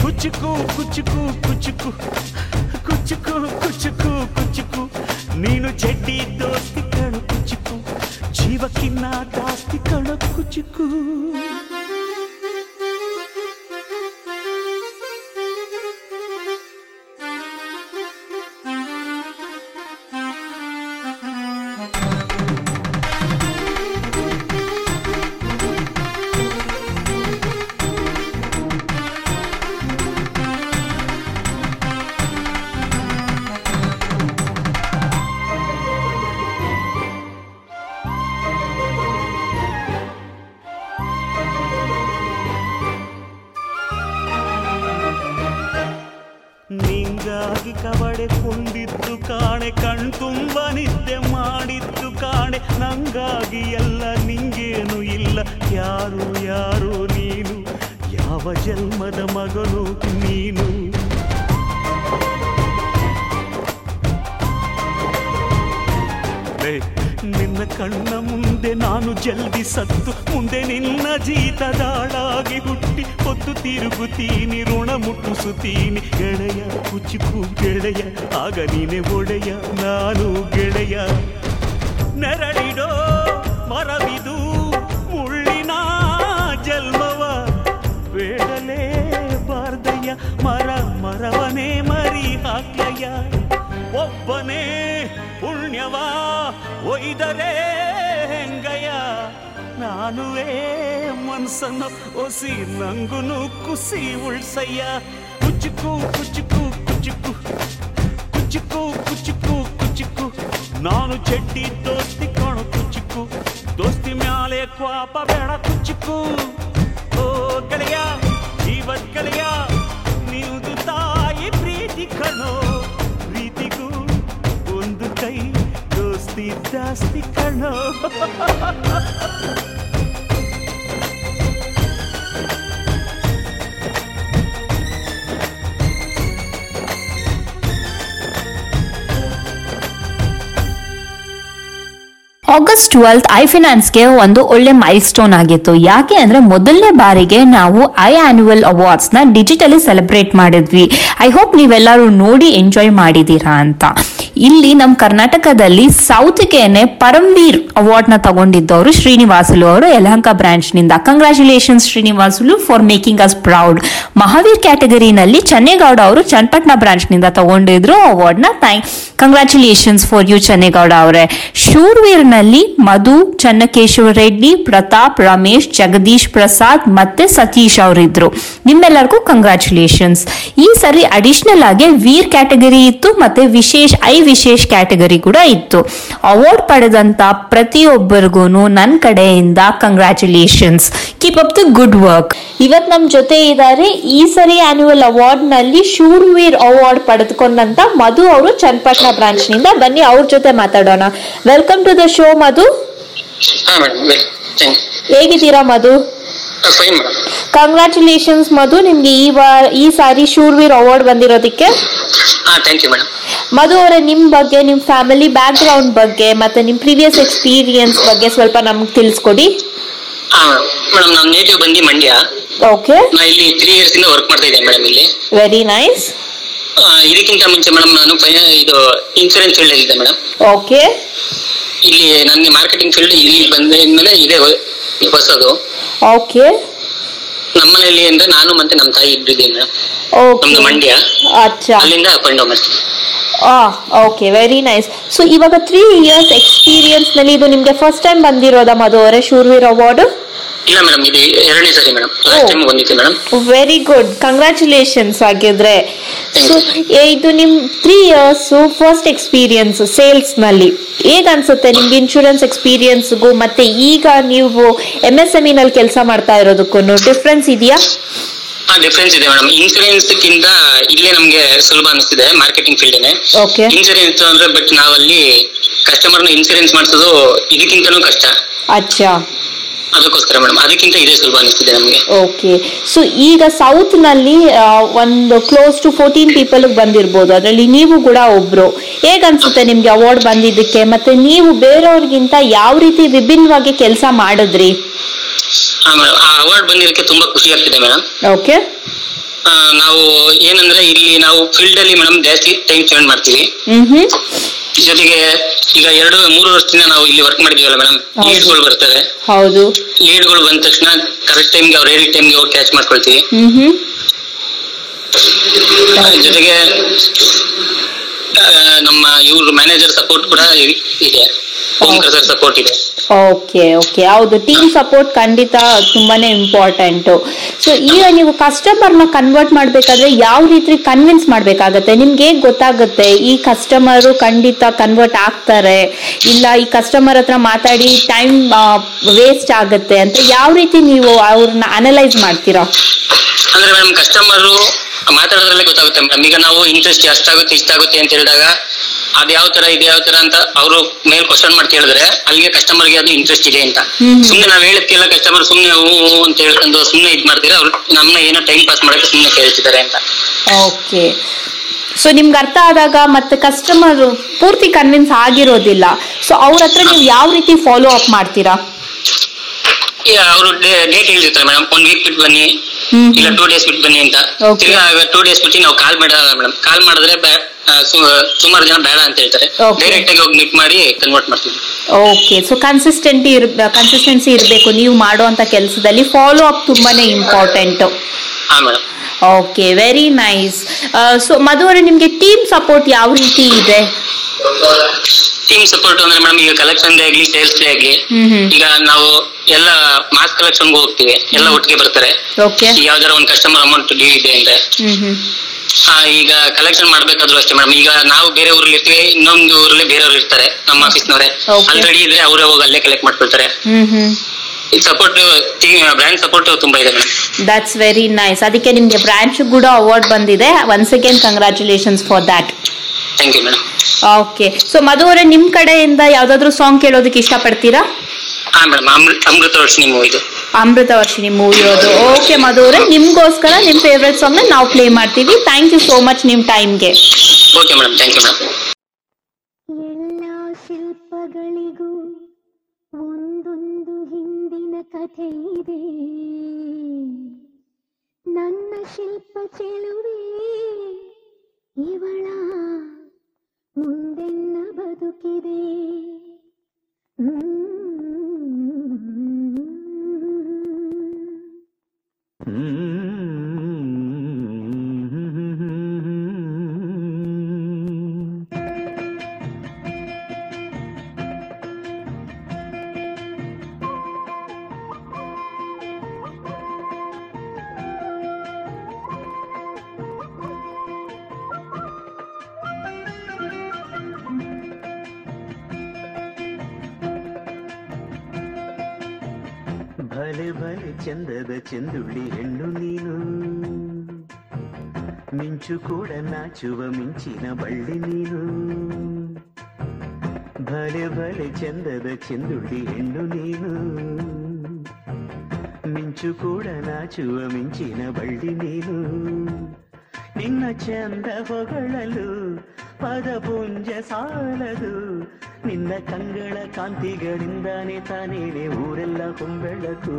ಕುಚುಕು ಕುಚುಕು ಕುಚುಕು ಕುಚುಕು ಕುಚುಕು ಕುಚುಕು ನೀನು ಚೆಡ್ಡಿ ದೋಸ್ತಿ ಕಣು ಕುಚುಕು ಜೀವಕ್ಕಿನ್ನ ಜಾಸ್ತಿ ಕಣು ಕುಚುಕು ಏ, ನಿನ್ನ ಕಣ್ಣ ಮುಂದೆ ನಾನು ಜಲ್ದಿ ಸತ್ತು ಮುಂದೆ ನಿನ್ನ ಜೀತದಾಳಾಗಿ ಹುಟ್ಟಿ ಹೊತ್ತು ತಿರುಗುತ್ತೀನಿ ಋಣ ಮುಟ್ಟಿಸುತ್ತೀನಿ. ಗೆಳೆಯ ಕುಚುಕು ಗೆಳೆಯ ಆಗ ನೀನೆ ಒಡೆಯ ನಾನು ಗೆಳೆಯ. ನೆರಳಿಡೋ ಮರವಿದು ಮುಳ್ಳಿನ ಜಲ್ಮವ ಬೇಡಲೇ ಬಾರ್ದಯ್ಯ ಮರ ಮರವನೇ ಮರಿ ಹಾಕ್ಲಯ್ಯ. ಒಬ್ಬನೇ ಪುಣ್ಯವ ಒಯ್ದರೆ ಹೆಂಗಯ್ಯ? ನಾನುವೇ ಮನ್ಸನ್ನು ಒಸಿ ನಂಗುನು ಕುಸಿ ಉಳ್ಸಯ್ಯ. ಕುಚುಕು ಕುಚುಕು ಕುಚುಕು ಕುಚುಕು ಕುಚುಕು ಕುಚುಕು ನಾನು ಚಡ್ಡಿ ದೋಸ್ತಿ ಕಾಣು ಕುಚುಕು ದೋಸ್ತಿ ಮ್ಯಾಲೆ ಕ್ವಾಪ ಬೇಡ ಕುಚುಕು ಓ ಗೆಳೆಯ ಜೀವದ್ ಗೆಳೆಯ ನೀವುದು ತಾಯಿ ಪ್ರೀತಿ ಕಣೋ. ಜಾಸ್ತಿ ಕಣೋ ಆಗಸ್ಟ್ ಟ್ವೆಲ್ತ್ ಐ ಫಿನಾನ್ಸ್ಗೆ ಒಂದು ಒಳ್ಳೆ ಮೈಲ್ ಸ್ಟೋನ್ ಆಗಿತ್ತು. ಯಾಕೆ ಅಂದ್ರೆ ಮೊದಲನೇ ಬಾರಿಗೆ ನಾವು ಐ ಆನ್ಯುವಲ್ ಅವಾರ್ಡ್ಸ್ನ ಡಿಜಿಟಲಿ ಸೆಲೆಬ್ರೇಟ್ ಮಾಡಿದ್ವಿ. ಐ ಹೋಪ್ ನೀವೆಲ್ಲರೂ ನೋಡಿ ಎಂಜಾಯ್ ಮಾಡಿದೀರಾ ಅಂತ. ಇಲ್ಲಿ ನಮ್ಮ ಕರ್ನಾಟಕದಲ್ಲಿ ಸೌತ್ಗೆನೆ ಪರಮ್ವೀರ್ ಅವಾರ್ಡ್ನ ತಗೊಂಡಿದ್ದವರು ಶ್ರೀನಿವಾಸುಲು ಅವರು. Yelahanka ಬ್ರಾಂಚ್ನಿಂದ. Congratulations Srinivasulu for making us proud Mahaveer ಕ್ಯಾಟಗರಿನಲ್ಲಿ Channegowda ಅವರು ಚನ್ನಪಟ್ಟಣ ಬ್ರಾಂಚ್ನಿಂದ ತಗೊಂಡಿದ್ರು ಅವಾರ್ಡ್ನ. Thank congratulations for you Channegowda ಅವರೇ. ಶೂರ್ವೀರ್ನಲ್ಲಿ ಮಧು, ಚನ್ನಕೇಶವ ರೆಡ್ಡಿ, ಪ್ರತಾಪ್, ರಮೇಶ್, ಜಗದೀಶ್ ಪ್ರಸಾದ್ ಮತ್ತೆ ಸತೀಶ್ ಅವರಿದ್ರು. ನಿಮ್ಮೆಲ್ಲರಿಗೂ ಕಂಗ್ರಾಚುಲೇಷನ್ಸ್ ಈ ಸರಿ ಅಡಿಷನಲ್ ಆಗಿ ವೀರ್ ಕ್ಯಾಟಗರಿ ಇತ್ತು, ಮತ್ತೆ ವಿಶೇಷ ಐ ವಿಶೇಷ ಕ್ಯಾಟಗರಿ ಕೂಡ ಇತ್ತು. ಅವಾರ್ಡ್ ಪಡೆದಂತ ಪ್ರತಿಯೊಬ್ಬರಿಗೂ ನನ್ನ ಕಡೆಯಿಂದ congratulations keep up the good work ಇವತ್ ನಮ್ ಜೊತೆ ಇದ್ದಾರೆ ಈ ಸರಿ ಆನ್ಯುವಲ್ ಅವಾರ್ಡ್ನಲ್ಲಿ ಶೂರ್ವೀರ್ ಅವಾರ್ಡ್ ಪಡೆದುಕೊಂಡಂತ ಮಧು ಅವರು ಚನ್ನಪಟ್ಟಣ ಬ್ರಾಂಚ್ನಿಂದ. ಬನ್ನಿ ಅವ್ರ ಜೊತೆ ಮಾತಾಡೋಣ. Welcome to the show Madhu. ಹೇಗಿದ್ದೀರಾ ಮಧು? ಕಂಗ್ರಾಚುಲೇಷನ್ಸ್ ಮಧು. ನಿಮ್ಗೆ ಈ ವಾರ ಈ ಸಾರಿ ಶೂರ್ವೀರ್ ಅವಾರ್ಡ್ ಬಂದಿರೋದಕ್ಕೆ. ಮಧು ಅವರೇ ನಿಮ್ ಬಗ್ಗೆ ನಿಮ್ ಫ್ಯಾಮಿಲಿ ಬ್ಯಾಕ್ ಗ್ರೌಂಡ್ ಬಗ್ಗೆ ಮತ್ತೆ ನಿಮ್ ಪ್ರೀವಿಯಸ್ ಎಕ್ಸ್ಪೀರಿಯನ್ಸ್ ಬಗ್ಗೆ ಸ್ವಲ್ಪ ನಮ್ಗೆ ತಿಳಿಸ್ಕೊಡಿ. ಮೇಡಮ್ ನಮ್ಮ ನೇಟಿವ್ ಬಂದು ಮಂಡ್ಯ. ಓಕೆ ನಾ ಇಲ್ಲಿ ತ್ರೀ ಇಯರ್ಸ್ ಇಂದ ವರ್ಕ್ ಮಾಡ್ತಾ ಇದ್ದೇನೆ ಮೇಡಮ್ ಇಲ್ಲಿ. ವೆರಿ ನೈಸ್ ಇದಕ್ಕಿಂತ ಮುಂಚೆ ಮೇಡಮ್ ನಾನು ಇದು ಇನ್ಸೂರೆನ್ಸ್ ಫೀಲ್ಡ್ ಇದ್ದೆ ಮೇಡಮ್ ಓಕೆ ಇಲ್ಲಿ ನನಗೆ ಮಾರ್ಕೆಟಿಂಗ್ ಫೀಲ್ಡ್ ಇಲ್ಲಿ ಬಂದ್ಮೇಲೆ ಇದೆ ಹೊಸದು. ಓಕೆ ನಮ್ಮ ಮನೆಯಲ್ಲಿ ಅಂದ್ರೆ ನಾನು ಮತ್ತೆ ನಮ್ಮ ತಾಯಿ ಇಬ್ರು ಇದ್ದೀವಿ ಮೇಡಮ್ ಓಕೆ ನಮ್ದು ಮಂಡ್ಯ. ಅಚ್ಚಾ. ಅಲ್ಲಿಂದ ಅಪ್ ಅಂಡ್ ಡೌನ್ ಆ ಓಕೆ ವೆರಿ ನೈಸ್ ಸೊ ಇವಾಗ ತ್ರೀ ಇಯರ್ಸ್ ಎಕ್ಸ್ಪೀರಿಯನ್ಸ್ನಲ್ಲಿ ಇದು ನಿಮ್ಗೆ ಫಸ್ಟ್ ಟೈಮ್ ಬಂದಿರೋದ ಮಧು ಅವರೇ ಶೂರ್ವೀರ್ ಅವಾರ್ಡ್ ಇಲ್ಲ ಮೇಡಮ್ ಇದು ಎರಡನೇ ಸರಿ ಮೇಡಮ್ ಲಾಸ್ಟ್ ಟೈಮ್ ಬಂದಿತ್ತು ಮೇಡಮ್ ವೆರಿ ಗುಡ್ ಕಂಗ್ರ್ಯಾಚುಲೇಷನ್ಸ್ ಆಗಿದ್ರೆ ಸೊ ಇದು ನಿಮ್ ತ್ರೀ ಇಯರ್ಸ್ ಫಸ್ಟ್ ಎಕ್ಸ್ಪೀರಿಯನ್ಸ್ ಸೇಲ್ಸ್ನಲ್ಲಿ. ಹೇಗ್ ಅನ್ಸುತ್ತೆ ನಿಮ್ಗೆ ಇನ್ಶೂರೆನ್ಸ್ ಎಕ್ಸ್ಪೀರಿಯನ್ಸ್ಗೂ ಮತ್ತೆ ಈಗ ನೀವು ಎಂ ಎಸ್ ಎಂ ನಲ್ಲಿ ಕೆಲಸ ಮಾಡ್ತಾ ಇರೋದಕ್ಕೂ ಡಿಫ್ರೆನ್ಸ್ ಇದೆಯಾ? ಹಾ ಡಿಫ್ರೆನ್ಸ್ ಇದೆ ಮೇಡಮ್ ಇನ್ಸೂರೆನ್ಸ್ ಕಿಂತ ಇಲ್ಲೇ ನಮ್ಗೆ ಸುಲಭ ಅನಿಸ್ತಿದೆ ಮಾರ್ಕೆಟಿಂಗ್ ಫೀಲ್ಡ್ ಓಕೆ ಇನ್ಸೂರೆನ್ಸ್ ಅಂದ್ರೆ ಬಟ್ ನಾವಲ್ಲಿ ಕಸ್ಟಮರ್ನ ಇನ್ಸೂರೆನ್ಸ್ ಮಾಡಿಸೋದು ಇದಕ್ಕಿಂತನೂ ಕಷ್ಟ. ಅಚ್ಚಾ. ಅದಕ್ಕೋಸ್ಕರ ಮೇಡಮ್ ಅದಕ್ಕಿಂತ ಇದೇ ಸುಲಭ ಅನಿಸ್ತಿದೆ ನಮ್ಗೆ. ಓಕೆ ಸೊ ಈಗ ಸೌತ್ನಲ್ಲಿ ಒಂದು ಕ್ಲೋಸ್ ಟು ಫೋರ್ಟೀನ್ ಪೀಪಲ್ ಬಂದಿರ್ಬೋದು. ಅದರಲ್ಲಿ ನೀವು ಕೂಡ ಒಬ್ರು. ಹೇಗನ್ಸುತ್ತೆ ನಿಮ್ಗೆ ಅವಾರ್ಡ್ ಬಂದಿದ್ದಕ್ಕೆ? ಮತ್ತೆ ನೀವು ಬೇರೆಯವ್ರಿಗಿಂತ ಯಾವ ರೀತಿ ವಿಭಿನ್ನವಾಗಿ ಕೆಲಸ ಮಾಡಿದ್ರಿ? ಆ ಅವಾರ್ಡ್ ಬಂದಿರೋಕ್ಕೆ ತುಂಬಾ ಖುಷಿ ಆಗ್ತಿದೆ ಮೇಡಮ್ ಓಕೆ ನಾವು ಏನಂದ್ರೆ ಇಲ್ಲಿ ನಾವು ಫೀಲ್ಡ್ ಅಲ್ಲಿ ಮೇಡಮ್ ಜಾಸ್ತಿ ಟೈಮ್ ಸ್ಪೆಂಡ್ ಮಾಡ್ತೀವಿ. ಜೊತೆಗೆ ಈಗ ಎರಡು ಮೂರು ವರ್ಷದಿಂದ ನಾವು ಇಲ್ಲಿ ವರ್ಕ್ ಮಾಡಿದೀವಲ್ಲ ಮೇಡಮ್ ಲೀಡ್ ಲೀಡ್ಗಳು ಬರ್ತವೆ. ಹೌದು. ಲೀಡ್ಗಳು ಬಂದ ತಕ್ಷಣ ಕರೆಕ್ಟ್ ಟೈಮ್ಗೆ ಅವ್ರ ಹೇಳಿದ ಟೈಮ್ಗೆ ಹೋಗಿ ಕ್ಯಾಚ್ ಮಾಡ್ಕೊಳ್ತೀವಿ. ಜೊತೆಗೆ ನಮ್ಮ ಇವ್ರ ಮ್ಯಾನೇಜರ್ ಸಪೋರ್ಟ್ ಕೂಡ ಇದೆ. ಓಂಕರ್ ಸರ್ ಸಪೋರ್ಟ್ ಇದೆ. ಓಕೆ ಓಕೆ ಹೌದು ಟೀಮ್ ಸಪೋರ್ಟ್ ಖಂಡಿತ ತುಂಬಾನೇ ಇಂಪಾರ್ಟೆಂಟ್ ಸೊ ಈಗ ನೀವು ಕಸ್ಟಮರ್ನ ಕನ್ವರ್ಟ್ ಮಾಡ್ಬೇಕಾದ್ರೆ ಯಾವ ರೀತಿ ಕನ್ವಿನ್ಸ್ ಮಾಡ್ಬೇಕಾಗತ್ತೆ? ನಿಮ್ಗೆ ಹೇಗ್ ಗೊತ್ತಾಗುತ್ತೆ? ಈ ಕಸ್ಟಮರು ಖಂಡಿತ ಕನ್ವರ್ಟ್ ಆಗ್ತಾರೆ. ಇಲ್ಲ, ಈ ಕಸ್ಟಮರ್ ಹತ್ರ ಮಾತಾಡಿ ಟೈಮ್ ವೇಸ್ಟ್ ಆಗುತ್ತೆ ಅಂತ ಯಾವ ರೀತಿ ನೀವು ಅವ್ರನ್ನ ಅನಲೈಸ್ ಮಾಡ್ತೀರಾ? ಅಂದ್ರೆ ಮೇಡಮ್ ಕಸ್ಟಮರ್ ಮಾತಾಡೋದ್ರಲ್ಲೇ ಗೊತ್ತಾಗುತ್ತೆ ಮೇಡಮ್ ಈಗ ನಾವು ಇಂಟ್ರೆಸ್ಟ್ ಎಷ್ಟಾಗುತ್ತೆ ಇಷ್ಟಾಗುತ್ತೆ ಅಂತ ಹೇಳಿದಾಗ ಅದ್ ಯಾವ ತರ ಇದೆ ಯಾವ ತರ ಅಂತ ಅವರು ಮೇಲ್ ಕ್ವಶನ್ ಮಾಡಿ ಕೇಳಿದ್ರೆ ಅಲ್ಲಿಗೆ ಕಸ್ಟಮರ್ಗೆ ಅದು ಇಂಟ್ರೆಸ್ಟ್ ಇದೆ ಅಂತ. ಸುಮ್ನೆ ನಾವ್ ಹೇಳಕ್ಕೆಲ್ಲ ಕಸ್ಟಮರ್ ಸುಮ್ನೆ ಹೂ ಅಂತ ಹೇಳ್ಕೊಂಡು ಸುಮ್ನೆ ಇದ್ ಮಾಡ್ತೀರಾ ಅವ್ರು ನಮ್ನ ಏನೋ ಟೈಮ್ ಪಾಸ್ ಮಾಡಕ್ಕೆ ಸುಮ್ನೆ ಕೇಳ್ತಿದ್ದಾರೆ ಅಂತ. ಓಕೆ. ಸೊ ನಿಮ್ಗೆ ಅರ್ಥ ಆದಾಗ ಮತ್ತೆ ಕಸ್ಟಮರ್ ಪೂರ್ತಿ ಕನ್ವಿನ್ಸ್ ಆಗಿರೋದಿಲ್ಲ. ಸೊ ಅವ್ರ ಹತ್ರ ನೀವು ಯಾವ ರೀತಿ ಫಾಲೋ ಅಪ್ ಮಾಡ್ತೀರಾ? ಅವರು ಡೇಟ್ ಹೇಳಿರ್ತಾರೆ ಮೇಡಮ್ ಒನ್ ವೀಕ್ ಬಿಟ್ಟು ಬನ್ನಿ. ಇಲ್ಲ ಟೂ ಡೇಸ್ ಬಿಟ್ಟು ಬನ್ನಿ ಅಂತ. ಟೂ ಡೇಸ್ ಬಿಟ್ಟು ನಾವು ಕಾಲ್ ಮಾಡಲ್ಲ ಮೇಡಮ್ ಕಾಲ್ ಮಾಡಿದ್ರೆ ಸುಮಾರು ಜನ ಬೇಡ ಅಂತ ಹೇಳ್ತಾರೆ. ಡೈರೆಕ್ಟ್ ಆಗಿ ಹೋಗಿ ಮಿಟ್ ಮಾಡಿ ಕನ್ವರ್ಟ್ ಮಾಡ್ತೀವಿ. ಓಕೆ ಸೊ ಕನ್ಸಿಸ್ಟೆಂಟಿ ಇರ್ ಕನ್ಸಿಸ್ಟೆನ್ಸಿ ಇರಬೇಕು. ನೀವು ಮಾಡುವಂತ ಕೆಲಸದಲ್ಲಿ ಫಾಲೋ ಅಪ್ ತುಂಬಾನೇ ಇಂಪಾರ್ಟೆಂಟ್ ಹಾ madam okay very nice so Madhu ಅವರೇ ನಿಮ್ಗೆ ಟೀಮ್ ಸಪೋರ್ಟ್ ಯಾವ ರೀತಿ ಇದೆ? ಟೀಮ್ ಸಪೋರ್ಟ್ ಅಂದ್ರೆ ಮೇಡಮ್ ಈಗ ಕಲೆಕ್ಷನ್ ಆಗ್ಲಿ ಸೇಲ್ಸ್ ಆಗ್ಲಿ ಹ್ಮ್ ಹ್ಮ್. ಈಗ ನಾವು ಎಲ್ಲ ಮಾಸ್ ಕಲೆಕ್ಷನ್ ಹೋಗ್ತೀವಿ. ಎಲ್ಲ ಒಟ್ಟಿಗೆ ಬರ್ತಾರೆ. ಯಾವ್ದಾರ ಒಂದು ಕಸ್ಟಮರ್ ಅಮೌಂಟ್ ಡ್ಯೂ ಇದೆ ಅಂದ್ರೆ. ಆ, ಈಗ ಕಲೆಕ್ಷನ್ ಮಾಡ್ಬೇಕಾದ್ರು ಅಷ್ಟೇ ಮೇಡಮ್ ಈಗ ನಾವು ಬೇರೆ ಊರಲ್ಲಿ ಇರ್ತೀವಿ ಇನ್ನೊಂದು ಊರಲ್ಲಿ ಬೇರೆಯವ್ರು ಇರ್ತಾರೆ ನಮ್ಮ ಆಫೀಸ್ನವರೇ Okay. ಅಲ್ಲಿ ರೆಡಿ ಇದ್ರೆ ಅವರೇ ಹೋಗಿ ಅಲ್ಲೇ ಕಲೆಕ್ಟ್ ಮಾಡ್ಕೊಳ್ತಾರೆ. ಹ್ಮ್ ಸಪೋರ್ಟ್ ಬ್ರ್ಯಾಂಡ್ ಸಪೋರ್ಟ್ ತುಂಬಾ ಇದೆ ಮೇಡಮ್ ದಟ್ಸ್ ವೆರಿ ನೈಸ್ ಅದಕ್ಕೆ ನಿಮ್ಗೆ ಬ್ರಾಂಚ್ ಕೂಡ ಅವಾರ್ಡ್ ಬಂದಿದೆ. Once again congratulations for that thank you madam okay so Madhu ಅವರೇ ನಿಮ್ ಕಡೆಯಿಂದ ಯಾವ್ದಾದ್ರು ಸಾಂಗ್ ಕೇಳೋದಕ್ಕೆ ಇಷ್ಟಪಡ್ತೀರಾ? ಹಾ ಮೇಡಮ್ ಅಮೃತ ವರ್ಷಿಣಿ ಮೂವಿದು ಅಮೃತ ವರ್ಷಿಣಿ ಮೂವಿ ಅದು. ಓಕೆ ಮಧು ಅವರೇ ನಿಮ್ಗೋಸ್ಕರ ನಿಮ್ ಫೇವ್ರೆಟ್ ಸಾಂಗ್ ನಾವು ಪ್ಲೇ ಮಾಡ್ತೀವಿ. ಥ್ಯಾಂಕ್ ಯು ಸೋ ಮಚ್ ನಿಮ್ ಟೈಮ್ಗೆ okay madam thank you madam ಎಲ್ಲ ಶಿಲ್ಪಗಳಿಗೂ ಒಂದೊಂದು ಹಿಂದಿನ ಕಥೆ ಇದೆ. ನನ್ನ ಶಿಲ್ಪ ಚೆಲುವೆ ಇವಳ ಮುಂದೆನ್ನ ಬದುಕಿದೆ. ಹ್ಮ್. 嗯 ಭಲೆ ಭಲೆ ಚಂದದ ಚೆಂದುಳ್ಳಿ ಹೆಣ್ಣು ನೀನು ಮಿಂಚು ಕೂಡ ನಾಚುವ ಮಿಂಚಿನ ಬಳ್ಳಿ ನೀನು ಭಲೆ ಭಲೆ ಚಂದದ ಚೆಂದುಳ್ಳಿ ಹೆಣ್ಣು ನೀನು ಮಿಂಚು ಕೂಡ ನಾಚುವ ಮಿಂಚಿನ ಬಳ್ಳಿ ನೀನು ನಿನ್ನ ಚಂದ ಹೊಗಳಲು ಪದಪುಂಜ ಸಾಲದು ನಿನ್ನ ಕಂಗಳ ಕಾಂತಿಗಳಿಂದಾನೆ ತಾನೇನೆ ಊರೆಲ್ಲ ಹೊಂಬೆಳಕು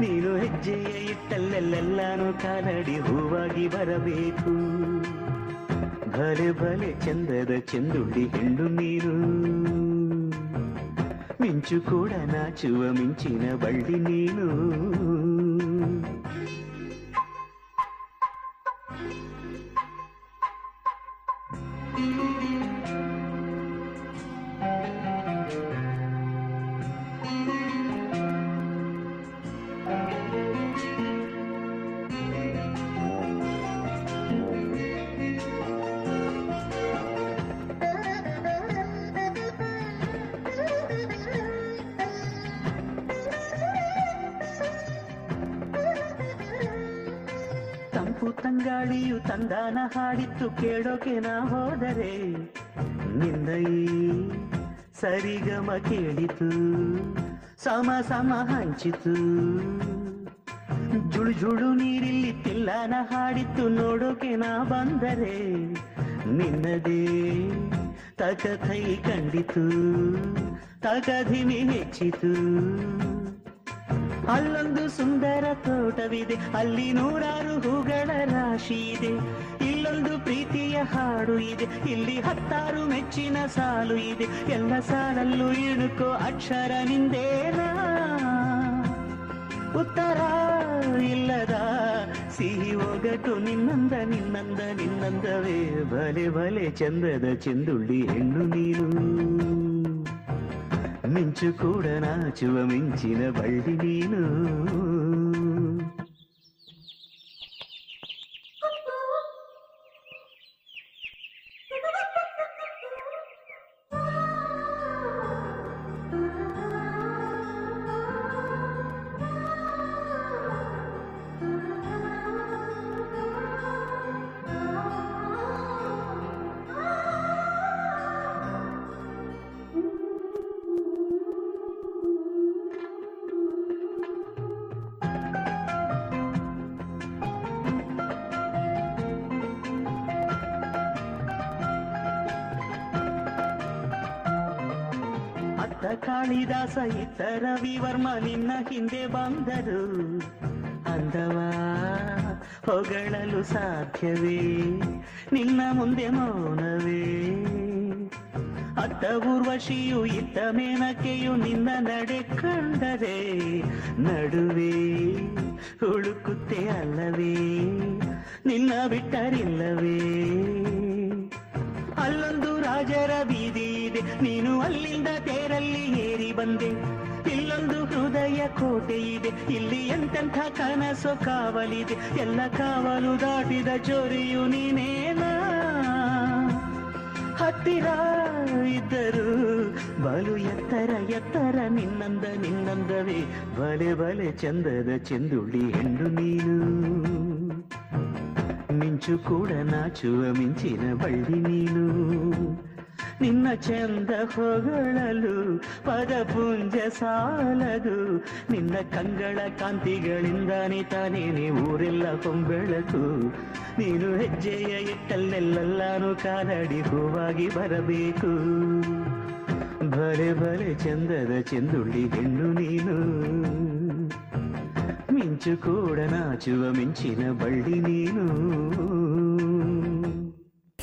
ನೀನು ಹೆಜ್ಜೆಯ ಇಟ್ಟಲ್ಲೆಲ್ಲೆಲ್ಲಾನು ಕಾಲಡಿ ಹೂವಾಗಿ ಬರಬೇಕು. ಭಲೆ ಭಲೆ ಚಂದದ ಚೆಂದುಡಿ ಹೆಂಡು ನೀರು ಮಿಂಚು ಕೂಡ ನಾಚುವ ಮಿಂಚಿನ ಬಳ್ಳಿ ನೀನು. ತಂದಾನ ಹಾಡಿತ್ತು ಕೇಳೋಕೆ ನಾ ಹೋದರೆ ನಿಂದೈ ಸರಿಗಮ ಕೇಳಿತು, ಸಮ ಸಮ ಹಂಚಿತು. ಜುಳು ಜುಳು ನೀರಿಲ್ಲಿ ತಿಲ್ಲಾನ ಹಾಡಿತ್ತು ನೋಡೋಕೆ ನಾ ಬಂದರೆ ನಿನ್ನದೇ ತಕಥೈ ಕಂಡಿತು ತಕಧಿಮಿ ಹೆಚ್ಚಿತು. ಅಲ್ಲೊಂದು ಸುಂದರ ತೋಟವಿದೆ, ಅಲ್ಲಿ ನೂರಾರು ಹೂಗಳ ರಾಶಿ ಇದೆ. ಇಲ್ಲೊಂದು ಪ್ರೀತಿಯ ಹಾಡು ಇದೆ, ಇಲ್ಲಿ ಹತ್ತಾರು ಮೆಚ್ಚಿನ ಸಾಲು ಇದೆ. ಎಲ್ಲ ಸಾಲಲ್ಲೂ ಇಣುಕೋ ಅಕ್ಷರ ನಿಂದೇನಾ? ಉತ್ತರ ಇಲ್ಲದ ಸಿಹಿ ಒಗಟು ನಿನ್ನಂದ ನಿನ್ನಂದ, ನಿನ್ನಂದವೇ. ಬಲೆ ಬಲೆ ಚಂದದ ಚೆಂದುಳ್ಳಿ ಹೆಣ್ಣು ನೀನು. ಮಿಂಚು ಕೂಡ ನಾಚುವ ಮಿಂಚಿನ ಬಳ್ಳಿ ನೀನು ನಿನ್ನ ಹಿಂದೆ ಬಂದರು. ಅಂದವಾ, ಹೊಗಳಲು ಸಾಧ್ಯವೇ? ನಿನ್ನ ಮುಂದೆ ಮೌನವೇ? ಅತ್ತ ಊರ್ವಶಿಯು ಇತ್ತ ಮೇನಕೆಯು ನಿನ್ನ ನಡೆ ಕಂಡರೆ? ನಡುವೆ ಹುಡುಕುತ್ತೆ ಅಲ್ಲವೇ? ನಿನ್ನ ಬಿಟ್ಟರಿಲ್ಲವೇ? ಅಲ್ಲೊಂದು ರಾಜರ ಬೀದಿ ಇದೆ. ನೀನು ಅಲ್ಲಿಂದ ತೇರಲ್ಲಿ ಏರಿ ಬಂದೆ. ಇಲ್ಲೊಂದು ಹೃದಯ ಕೋಟೆ ಇದೆ. ಇಲ್ಲಿ ಎಂತೆಂಥ ಕನಸು ಕಾವಲಿದೆ. ಎಲ್ಲ ಕಾವಲು ದಾಟಿದ ಚೋರಿಯು ನೀನೇನಾ ಹತ್ತಿರ ಇದ್ದರು ಬಲು ಎತ್ತರ ಎತ್ತರ ನಿನ್ನಂದ, ನಿನ್ನಂದವೇ. ಬಲೆ ಬಲೆ ಚಂದದ ಚೆಂದುಳ್ಳಿ ಹೆಣ್ಣು ನೀನು. ಮಿಂಚು ಕೂಡ ನಾಚುವ ಮಿಂಚಿನ ಬಳ್ಳಿ ನೀನು. ನಿನ್ನ ಚಂದ ಹೊಗಳಲು, ಪದಪುಂಜ ಸಾಲದು. ನಿನ್ನ ಕಂಗಳ ಕಾಂತಿಗಳಿಂದಾನೆ ತಾನೇನೆ ಊರೆಲ್ಲ ಕೊಂಬೆಳಕು ನೀನು ಹೆಜ್ಜೆಯ ಇಟ್ಟಲ್ಲೆಲ್ಲಾನು ಕಾಲಡಿ ಹೂವಾಗಿ ಬರಬೇಕು. ಬಲೆ ಬಲೆ ಚಂದದ ಚೆಂದುಳ್ಳಿ ಹೆಣ್ಣು ನೀನು. ಮಿಂಚು ಕೂಡ ನಾಚುವ ಮಿಂಚಿನ ಬಳ್ಳಿ ನೀನು.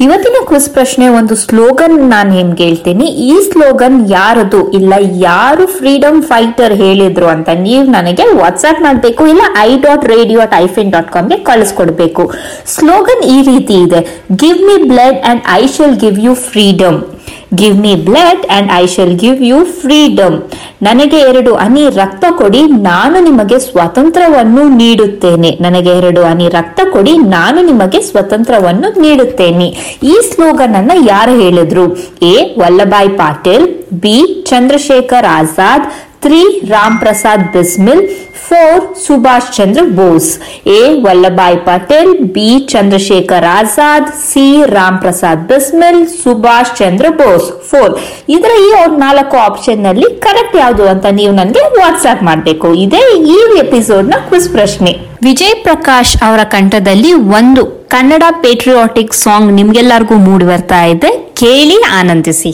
ಇವತ್ತಿನ ಕ್ವಿಸ್ ಪ್ರಶ್ನೆ ಒಂದು ಸ್ಲೋಗನ್ ನಾನು ನಿಮ್ಗೆ ಹೇಳ್ತೀನಿ. ಈ ಸ್ಲೋಗನ್ ಯಾರದು? ಇಲ್ಲ, ಯಾರು ಫ್ರೀಡಮ್ ಫೈಟರ್ ಹೇಳಿದ್ರು ಅಂತ ನೀವು ನನಗೆ ವಾಟ್ಸ್ಆಪ್ ಮಾಡಬೇಕು, ಇಲ್ಲ ಐ ಡಾಟ್ ರೇಡಿಯೋ ಐಫಿನ್ ಡಾಟ್ ಕಾಮ್ಗೆ ಕಳಿಸ್ಕೊಡ್ಬೇಕು. ಸ್ಲೋಗನ್ ಈ ರೀತಿ ಇದೆ. Give me blood and I shall give you freedom give me blood and I shall give you freedom ನನಗೆ ಎರಡು ಅನಿ ರಕ್ತ ಕೊಡಿ, ನಾನು ನಿಮಗೆ ಸ್ವಾತಂತ್ರ್ಯವನ್ನು ನೀಡುತ್ತೇನೆ. ನನಗೆ ಎರಡು ಅನಿ ರಕ್ತ ಕೊಡಿ, ನಾನು ನಿಮಗೆ ಸ್ವತಂತ್ರವನ್ನು ನೀಡುತ್ತೇನೆ. ಈ ಸ್ಲೋಗನ್ ಅನ್ನ ಯಾರು ಹೇಳಿದ್ರು? A. Vallabhbhai Patil, B. Chandrashekhar Azad, three. Ram Prasad Bismil four Subhash Chandra Bose A Vallabhbhai Patel B Chandrashekhar Azad C Ram Prasad Bismil Subhash Chandra Bose four ಇದರ ಈ ನಾಲ್ಕು ಆಪ್ಷನ್ನಲ್ಲಿ ಕರೆಕ್ಟ್ ಯಾವುದು ಅಂತ ನೀವು ನನಗೆ ವಾಟ್ಸ್ಆಪ್ ಮಾಡಬೇಕು. ಇದೇ ಈ ಎಪಿಸೋಡ್ನ ಕ್ವಿಸ್ ಪ್ರಶ್ನೆ. ವಿಜಯ್ ಪ್ರಕಾಶ್ ಅವರ ಕಂಠದಲ್ಲಿ ಒಂದು ಕನ್ನಡ ಪೇಟ್ರಿಯಾಟಿಕ್ ಸಾಂಗ್ ನಿಮ್ಗೆಲ್ಲರಿಗೂ ಮೂಡಿ ಬರ್ತಾ ಇದೆ. ಕೇಳಿ ಆನಂದಿಸಿ.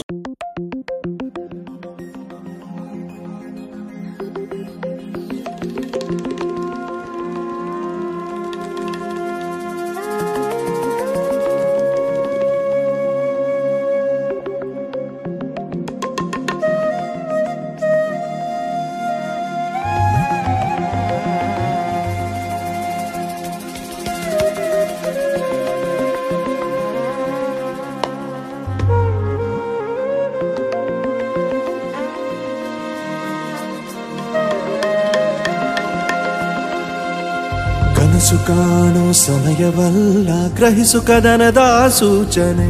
ಕಾಣೋ ಸಮಯವಲ್ಲ, ಗ್ರಹಿಸು ಕದನದ ಸೂಚನೆ.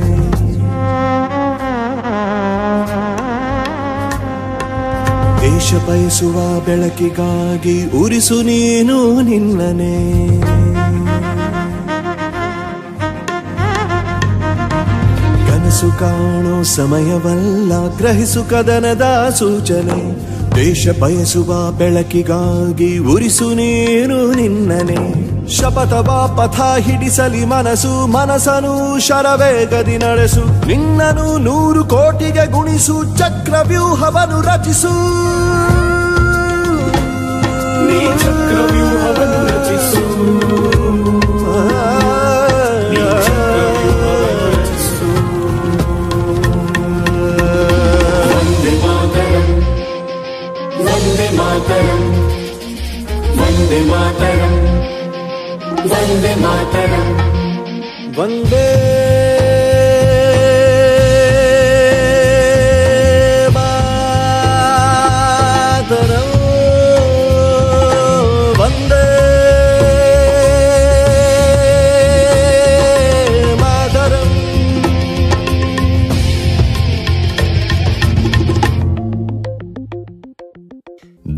ದೇಶ ಬಯಸುವ ಬೆಳಕಿಗಾಗಿ ಉರಿಸು ನೀನು ನಿನ್ನನೆ. ಕನಸು ಕಾಣೋ ಸಮಯವಲ್ಲ, ಗ್ರಹಿಸು ಕದನದ ಸೂಚನೆ. ದೇಶ ಬಯಸುವ ಬೆಳಕಿಗಾಗಿ ಉರಿಸು ನೀನು ನಿನ್ನನೆ. ಶಪಥವ ಪಥ ಹಿಡಿಸಲಿ ಮನಸ್ಸು ಮನಸನು ಶರವೇಗದಿ ನಡೆಸು. ನಿನ್ನನು ನೂರು ಕೋಟಿಗೆ ಗುಣಿಸು, ಚಕ್ರವ್ಯೂಹವನ್ನು ರಚಿಸು. ನೀ ಚಕ್ರವ್ಯೂಹವನ್ನು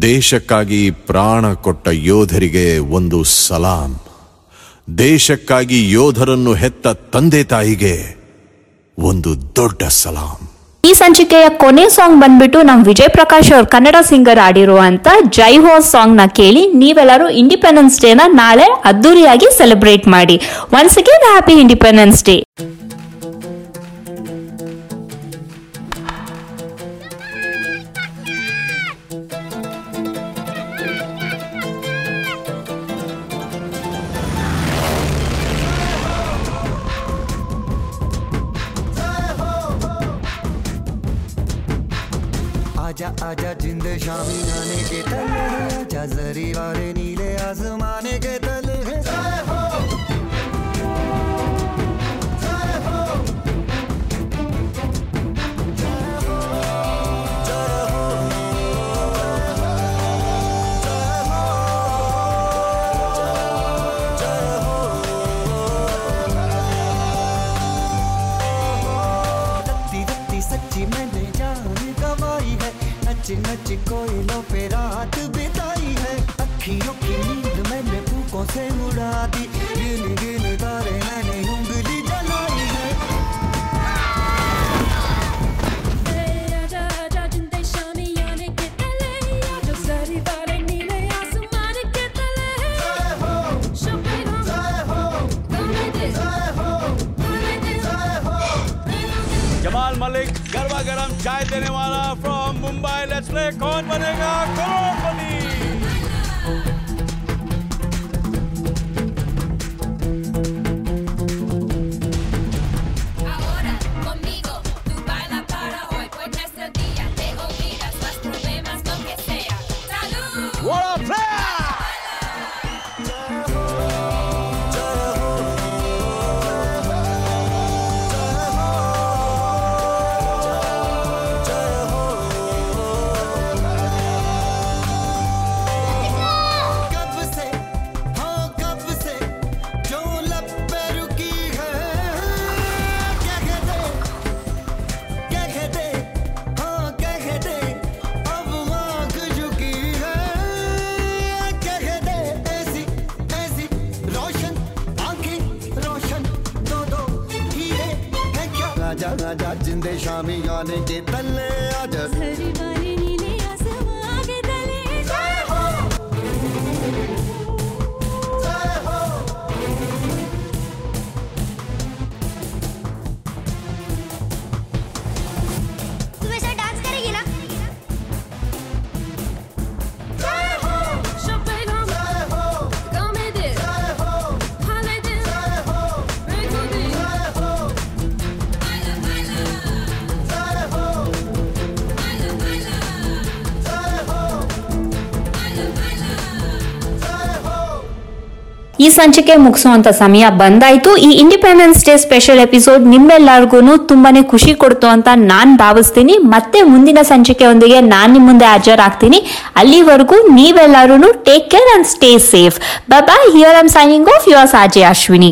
ದೇಶಕ್ಕಾಗಿ ಪ್ರಾಣ ಕೊಟ್ಟ ಯೋಧರಿಗೆ ಒಂದು ಸಲಾಂ. ದೇಶಕ್ಕಾಗಿ ಯೋಧರನ್ನು ಹೆತ್ತ ತಂದೆ ತಾಯಿಗೆ ಒಂದು ದೊಡ್ಡ ಸಲಾಂ. ಈ ಸಂಚಿಕೆಯ ಕೊನೆ ಸಾಂಗ್ ಬಂದ್ಬಿಟ್ಟು ನಮ್ ವಿಜಯ್ ಪ್ರಕಾಶ್ ಅವ್ರ ಕನ್ನಡ ಸಿಂಗರ್ ಆಡಿರುವಂತ ಜೈ ಹೋ ಸಾಂಗ್ನ ಕೇಳಿ ನೀವೆಲ್ಲರೂ ಇಂಡಿಪೆಂಡೆನ್ಸ್ ಡೇ ನ ನಾಳೆ ಅದ್ದೂರಿಯಾಗಿ ಸೆಲೆಬ್ರೇಟ್ ಮಾಡಿ. Once again happy independence day Anal Malik गर्मा गर्म चाय देने वाला फ्रॉम मुंबई लेट्स प्ले कौन बनेगा? करोड़पति। आजा जा जिंदे शामी शामियाने के तले आजा ಈ ಸಂಚಿಕೆ ಮುಗಿಸುವಂತ ಸಮಯ ಬಂದಾಯ್ತು. ಈ ಇಂಡಿಪೆಂಡೆನ್ಸ್ ಡೇ ಸ್ಪೆಷಲ್ ಎಪಿಸೋಡ್ ನಿಮ್ಮೆಲ್ಲರಿಗೂ ತುಂಬಾನೇ ಖುಷಿ ಕೊಡ್ತು ಅಂತ ನಾನ್ ಭಾವಿಸ್ತೀನಿ. ಮತ್ತೆ ಮುಂದಿನ ಸಂಚಿಕೆಯೊಂದಿಗೆ ನಾನ್ ನಿಮ್ ಮುಂದೆ ಹಾಜರಾಗ್ತೀನಿ. ಅಲ್ಲಿವರೆಗೂ ನೀವೆಲ್ಲರೂ take care and stay safe bye here I'm signing off your ಸಾಜೆ Ashwini